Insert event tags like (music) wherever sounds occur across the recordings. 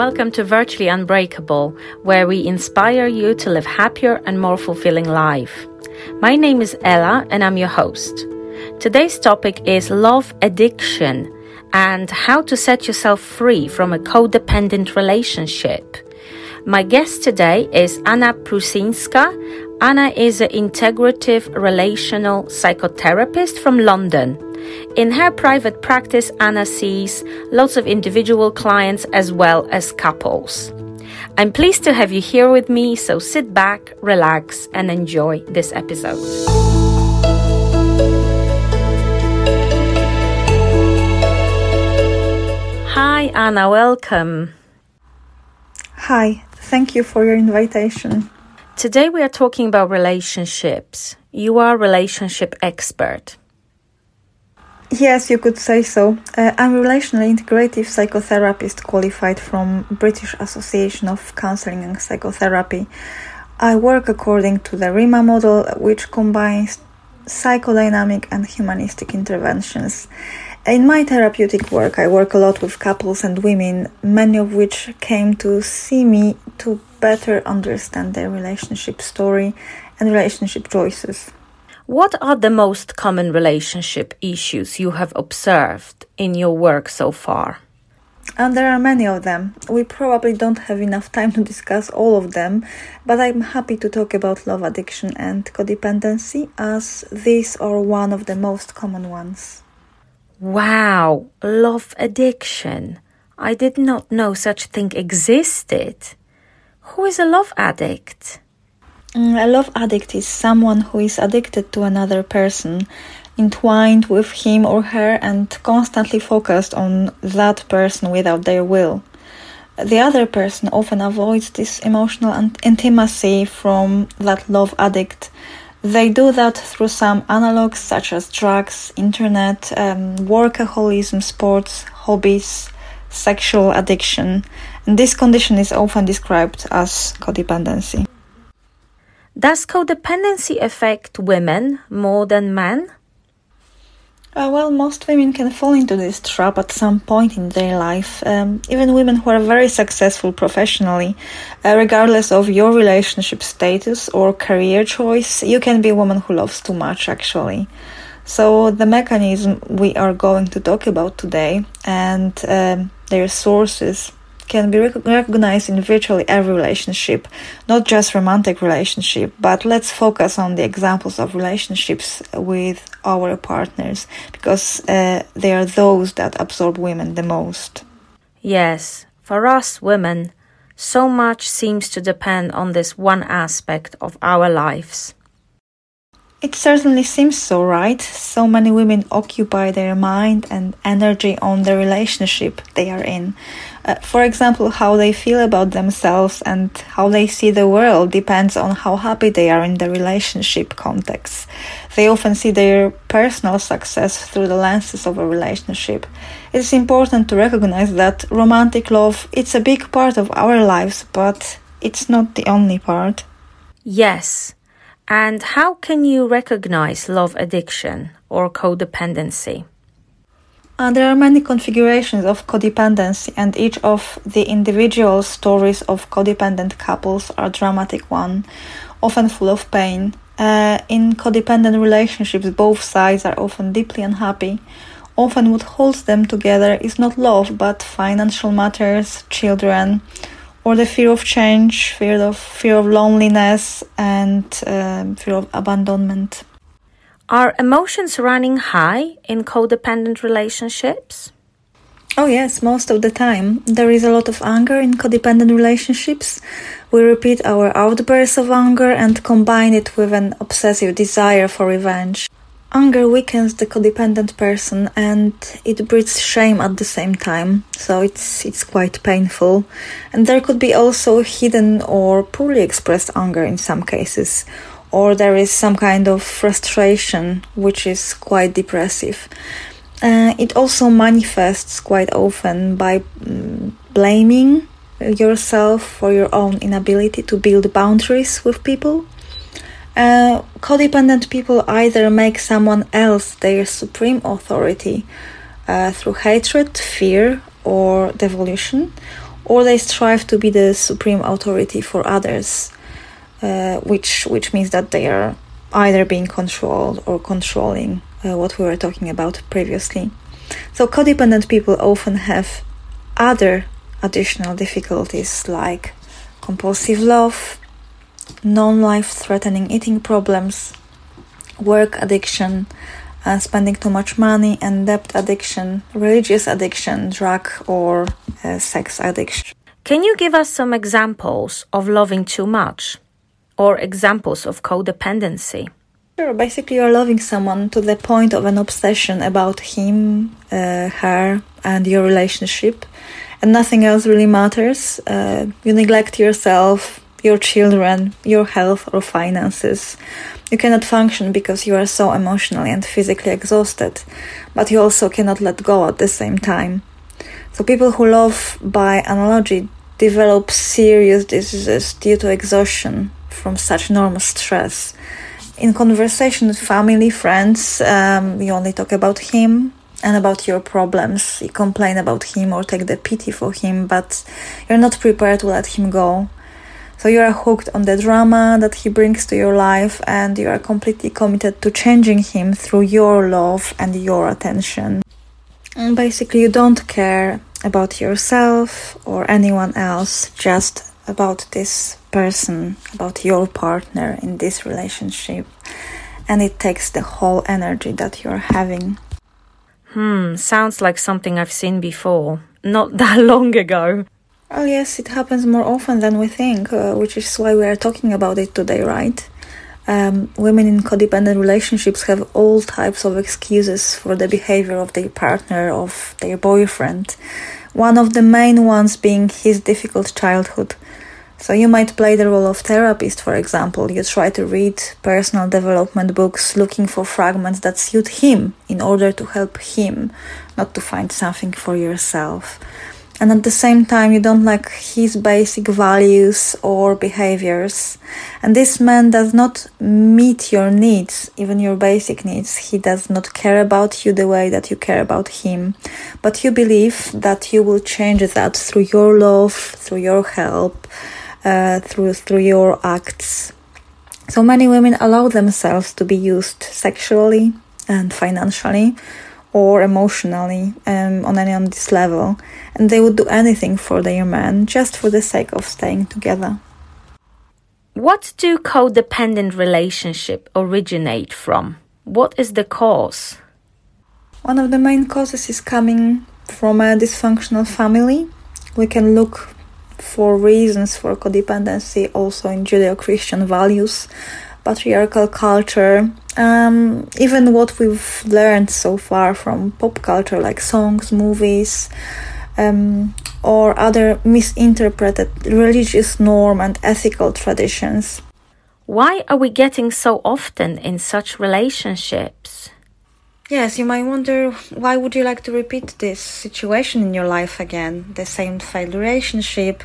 Welcome to Virtually Unbreakable, where we inspire you to live happier and more fulfilling life. My name is Ela and I'm your host. Today's topic is love addiction and how to set yourself free from a codependent relationship. My guest today is Anna Prusinska. Anna is an integrative relational psychotherapist from London. In her private practice, Anna sees lots of individual clients as well as couples. I'm pleased to have you here with me, so sit back, relax, and enjoy this episode. Hi, Anna, welcome. Hi, thank you for your invitation. Today we are talking about relationships. You are a relationship expert. Yes, you could say so. Uh, I'm a relational integrative psychotherapist qualified from British Association of Counseling and Psychotherapy. I work according to the RIMA model, which combines psychodynamic and humanistic interventions. In my therapeutic work, I work a lot with couples and women, many of which came to see me to better understand their relationship story and relationship choices. What are the most common relationship issues you have observed in your work so far? And there are many of them. We probably don't have enough time to discuss all of them, but I'm happy to talk about love addiction and codependency as these are one of the most common ones. Wow, love addiction. I did not know such thing existed. Who is a love addict? Mm, a love addict is someone who is addicted to another person, entwined with him or her, and constantly focused on that person without their will. The other person often avoids this emotional intimacy from that love addict. They do that through some analogs such as drugs, internet, um, workaholism, sports, hobbies, sexual addiction. And this condition is often described as codependency. Does codependency affect women more than men? Uh, well, most women can fall into this trap at some point in their life. Um, even women who are very successful professionally, uh, regardless of your relationship status or career choice, you can be a woman who loves too much, actually. So, the mechanism we are going to talk about today and um, their sources can be rec- recognized in virtually every relationship, not just romantic relationship, but let's focus on the examples of relationships with our partners because uh, they are those that absorb women the most. Yes, for us women, so much seems to depend on this one aspect of our lives. It certainly seems so, right? So many women occupy their mind and energy on the relationship they are in. Uh, for example, how they feel about themselves and how they see the world depends on how happy they are in the relationship context. They often see their personal success through the lenses of a relationship. It is important to recognize that romantic love it's a big part of our lives, but it's not the only part. Yes, and how can you recognize love addiction or codependency? Uh, there are many configurations of codependency, and each of the individual stories of codependent couples are dramatic one, often full of pain. Uh, in codependent relationships, both sides are often deeply unhappy. Often, what holds them together is not love, but financial matters, children, or the fear of change, fear of fear of loneliness, and uh, fear of abandonment. Are emotions running high in codependent relationships? Oh, yes, most of the time. There is a lot of anger in codependent relationships. We repeat our outbursts of anger and combine it with an obsessive desire for revenge. Anger weakens the codependent person and it breeds shame at the same time, so it's it's quite painful. And there could be also hidden or poorly expressed anger in some cases, or there is some kind of frustration which is quite depressive. Uh, it also manifests quite often by mm, blaming yourself for your own inability to build boundaries with people uh, codependent people either make someone else their supreme authority uh, through hatred, fear, or devolution, or they strive to be the supreme authority for others, which which means that they are either being controlled or controlling uh, what we were talking about previously. So codependent people often have other additional difficulties like compulsive love, non life threatening eating problems, work addiction, uh, spending too much money, and debt addiction, religious addiction, drug or uh, sex addiction. Can you give us some examples of loving too much or examples of codependency? Sure, basically, you're loving someone to the point of an obsession about him, uh, her, and your relationship, and nothing else really matters. Uh, you neglect yourself, your children, your health, or finances. You cannot function because you are so emotionally and physically exhausted, but you also cannot let go at the same time. So, people who love by analogy develop serious diseases due to exhaustion from such enormous stress. In conversation with family, friends, um, you only talk about him and about your problems. You complain about him or take the pity for him, but you're not prepared to let him go. So you are hooked on the drama that he brings to your life, and you are completely committed to changing him through your love and your attention. And basically, you don't care about yourself or anyone else, just about this person, about your partner in this relationship. And it takes the whole energy that you're having. Hmm, sounds like something I've seen before. Not (laughs) that long ago. Well, yes, it happens more often than we think, uh, which is why we are talking about it today, right? Um, women in codependent relationships have all types of excuses for the behavior of their partner, of their boyfriend. One of the main ones being his difficult childhood. So you might play the role of therapist, for example. You try to read personal development books looking for fragments that suit him in order to help him, not to find something for yourself. And at the same time you don't like his basic values or behaviors. And this man does not meet your needs even your basic needs. He does not care about you the way that you care about him. But you believe that you will change that through your love through your help uh, through through your acts. So many women allow themselves to be used sexually and financially or emotionally um, on any on this level and they would do anything for their man just for the sake of staying together. What do codependent relationship originate from? What is the cause? One of the main causes is coming from a dysfunctional family. We can look for reasons for codependency also in judeo-christian values patriarchal culture, um, even what we've learned so far from pop culture, like songs, movies, um, or other misinterpreted religious norm and ethical traditions. Why are we getting so often in such relationships? Yes, you might wonder why would you like to repeat this situation in your life again? The same failed relationship,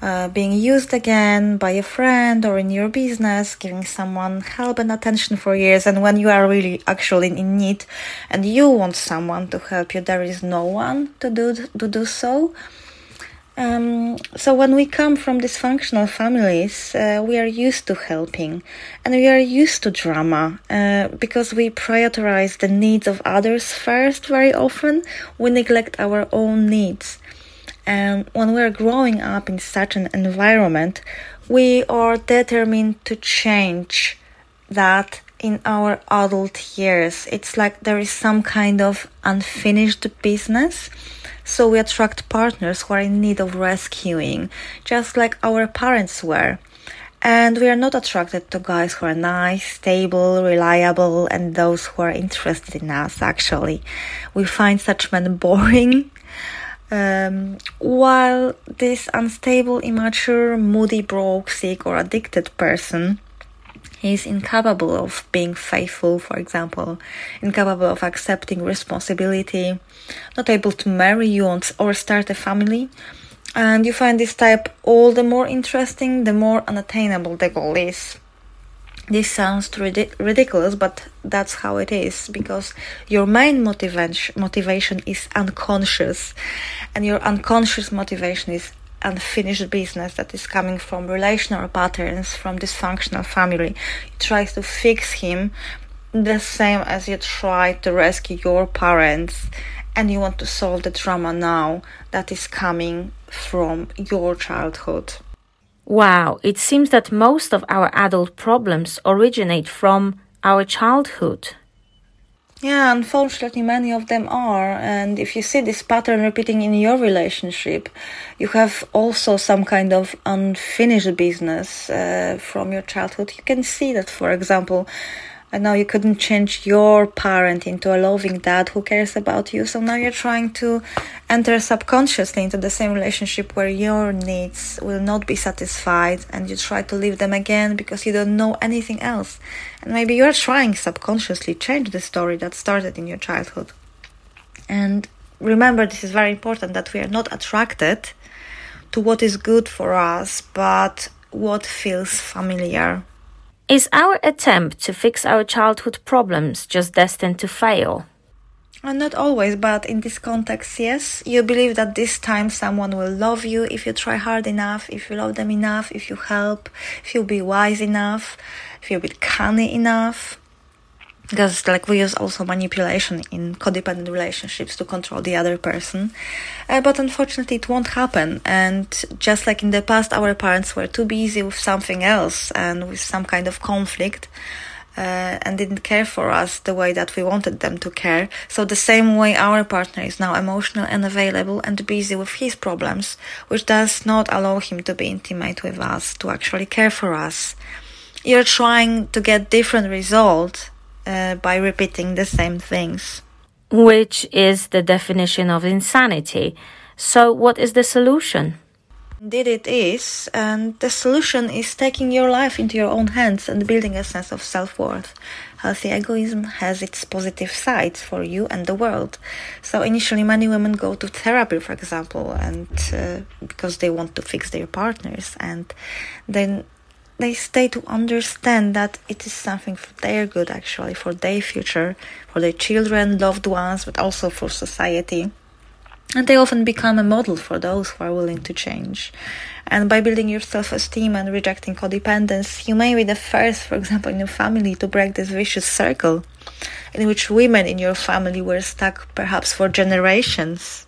uh, being used again by a friend or in your business, giving someone help and attention for years, and when you are really actually in need and you want someone to help you, there is no one to do to do so. Um, so when we come from dysfunctional families, uh, we are used to helping, and we are used to drama uh, because we prioritize the needs of others first. Very often, we neglect our own needs. And when we are growing up in such an environment, we are determined to change that in our adult years. It's like there is some kind of unfinished business. So we attract partners who are in need of rescuing, just like our parents were. And we are not attracted to guys who are nice, stable, reliable, and those who are interested in us, actually. We find such men (laughs) boring um, while this unstable, immature, moody, broke, sick, or addicted person is incapable of being faithful, for example, incapable of accepting responsibility, not able to marry you or start a family. And you find this type all the more interesting the more unattainable the goal is this sounds ridiculous, but that's how it is because your main motivation motivation is unconscious, and your unconscious motivation is unfinished business that is coming from relational patterns from dysfunctional family. You try to fix him the same as you try to rescue your parents and you want to solve the drama now that is coming from your childhood. Wow, it seems that most of our adult problems originate from our childhood. Yeah, unfortunately, many of them are. And if you see this pattern repeating in your relationship, you have also some kind of unfinished business uh, from your childhood. You can see that, for example, I know you couldn't change your parent into a loving dad who cares about you. So now you're trying to enter subconsciously into the same relationship where your needs will not be satisfied and you try to leave them again because you don't know anything else. And maybe you're trying subconsciously change the story that started in your childhood. And remember, this is very important that we are not attracted to what is good for us, but what feels familiar is our attempt to fix our childhood problems just destined to fail? Uh, not always, but in this context, yes. You believe that this time someone will love you if you try hard enough, if you love them enough, if you help, if you be wise enough, if you be cunning enough because like we use also manipulation in codependent relationships to control the other person uh, but unfortunately it won't happen and just like in the past our parents were too busy with something else and with some kind of conflict uh, and didn't care for us the way that we wanted them to care. So the same way our partner is now emotional and available and busy with his problems, which does not allow him to be intimate with us, to actually care for us. You're trying to get different results uh, by repeating the same things. Which is the definition of insanity. So, what is the solution? Indeed, it is. And the solution is taking your life into your own hands and building a sense of self worth. Healthy egoism has its positive sides for you and the world. So, initially, many women go to therapy, for example, and uh, because they want to fix their partners. And then they stay to understand that it is something for their good actually for their future for their children loved ones but also for society. And they often become a model for those who are willing to change. And by building your self-esteem and rejecting codependence you may be the first for example in your family to break this vicious circle in which women in your family were stuck perhaps for generations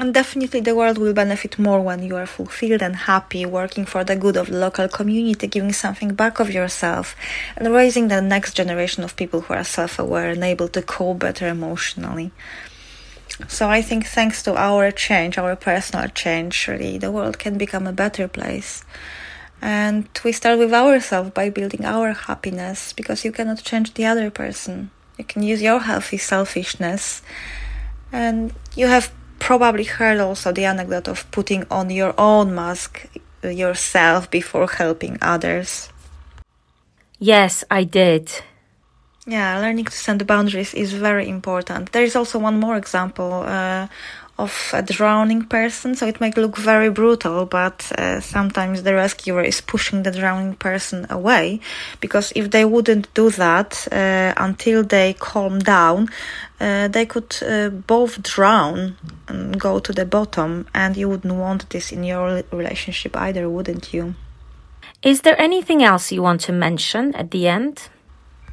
and definitely the world will benefit more when you are fulfilled and happy, working for the good of the local community, giving something back of yourself, and raising the next generation of people who are self aware and able to cope better emotionally. So I think thanks to our change, our personal change, really, the world can become a better place. And we start with ourselves by building our happiness because you cannot change the other person. You can use your healthy selfishness and you have probably heard also the anecdote of putting on your own mask yourself before helping others. Yes, I did. Yeah, learning to set boundaries is very important. There is also one more example uh, of a drowning person, so it may look very brutal, but uh, sometimes the rescuer is pushing the drowning person away because if they wouldn't do that uh, until they calm down, uh, they could uh, both drown and go to the bottom, and you wouldn't want this in your relationship either, wouldn't you? Is there anything else you want to mention at the end?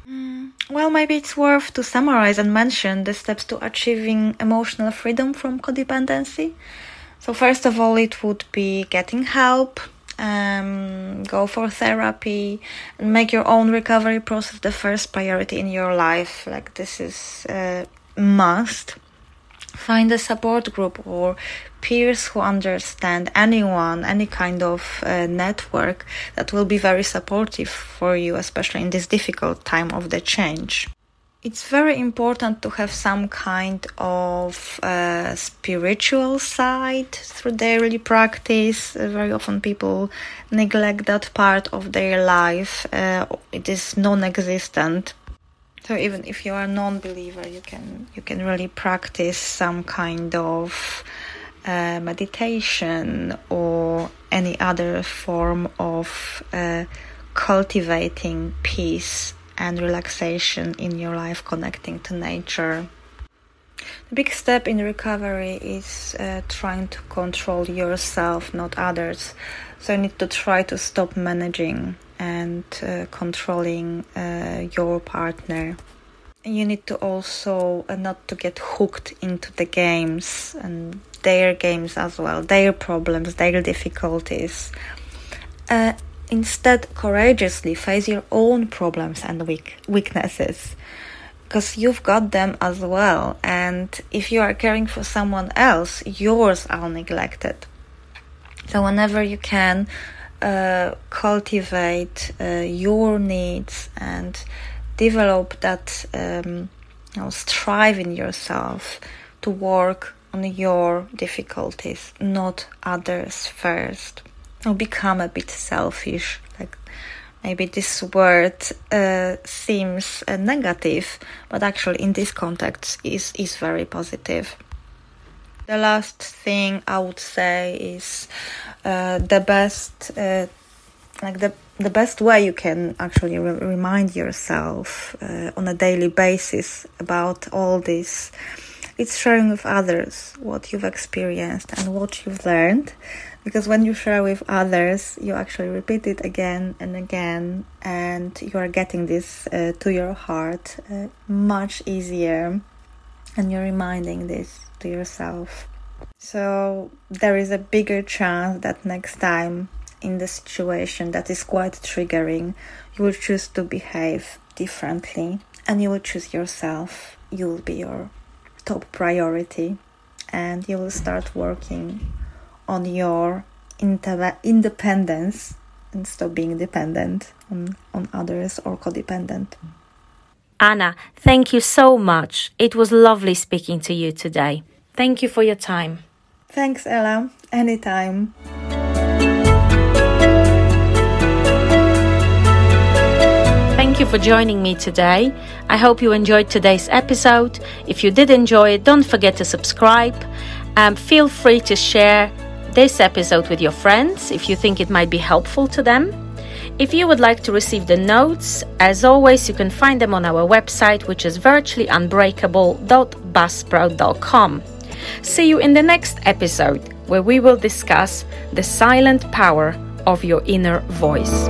Mm, well, maybe it's worth to summarize and mention the steps to achieving emotional freedom from codependency. So, first of all, it would be getting help, um, go for therapy, and make your own recovery process the first priority in your life. Like, this is a must. Find a support group or peers who understand anyone, any kind of uh, network that will be very supportive for you, especially in this difficult time of the change. It's very important to have some kind of uh, spiritual side through daily practice. Uh, very often people neglect that part of their life. Uh, it is non-existent. So even if you are a non-believer, you can you can really practice some kind of uh, meditation or any other form of uh, cultivating peace and relaxation in your life, connecting to nature. The big step in recovery is uh, trying to control yourself, not others. So you need to try to stop managing and uh, controlling uh, your partner. You need to also uh, not to get hooked into the games and their games as well, their problems, their difficulties. Uh, instead, courageously face your own problems and weak weaknesses because you've got them as well. And if you are caring for someone else, yours are neglected. So, whenever you can, uh, cultivate uh, your needs and develop that um, you know, strive in yourself to work on your difficulties, not others first. Or become a bit selfish, like maybe this word uh, seems uh, negative, but actually in this context is is very positive. The last thing I would say is uh, the best, uh, like the the best way you can actually re- remind yourself uh, on a daily basis about all this. It's sharing with others what you've experienced and what you've learned because when you share with others you actually repeat it again and again and you are getting this uh, to your heart uh, much easier and you're reminding this to yourself so there is a bigger chance that next time in the situation that is quite triggering you will choose to behave differently and you will choose yourself you will be your top priority and you will start working on your independence and stop being dependent on, on others or codependent. Anna, thank you so much. It was lovely speaking to you today. Thank you for your time. Thanks, Ela. Anytime. Thank you for joining me today. I hope you enjoyed today's episode. If you did enjoy it, don't forget to subscribe. and feel free to share this episode with your friends if you think it might be helpful to them. If you would like to receive the notes, as always, you can find them on our website, which is virtuallyunbreakable.buzzsprout.com. See you in the next episode, where we will discuss the silent power of your inner voice.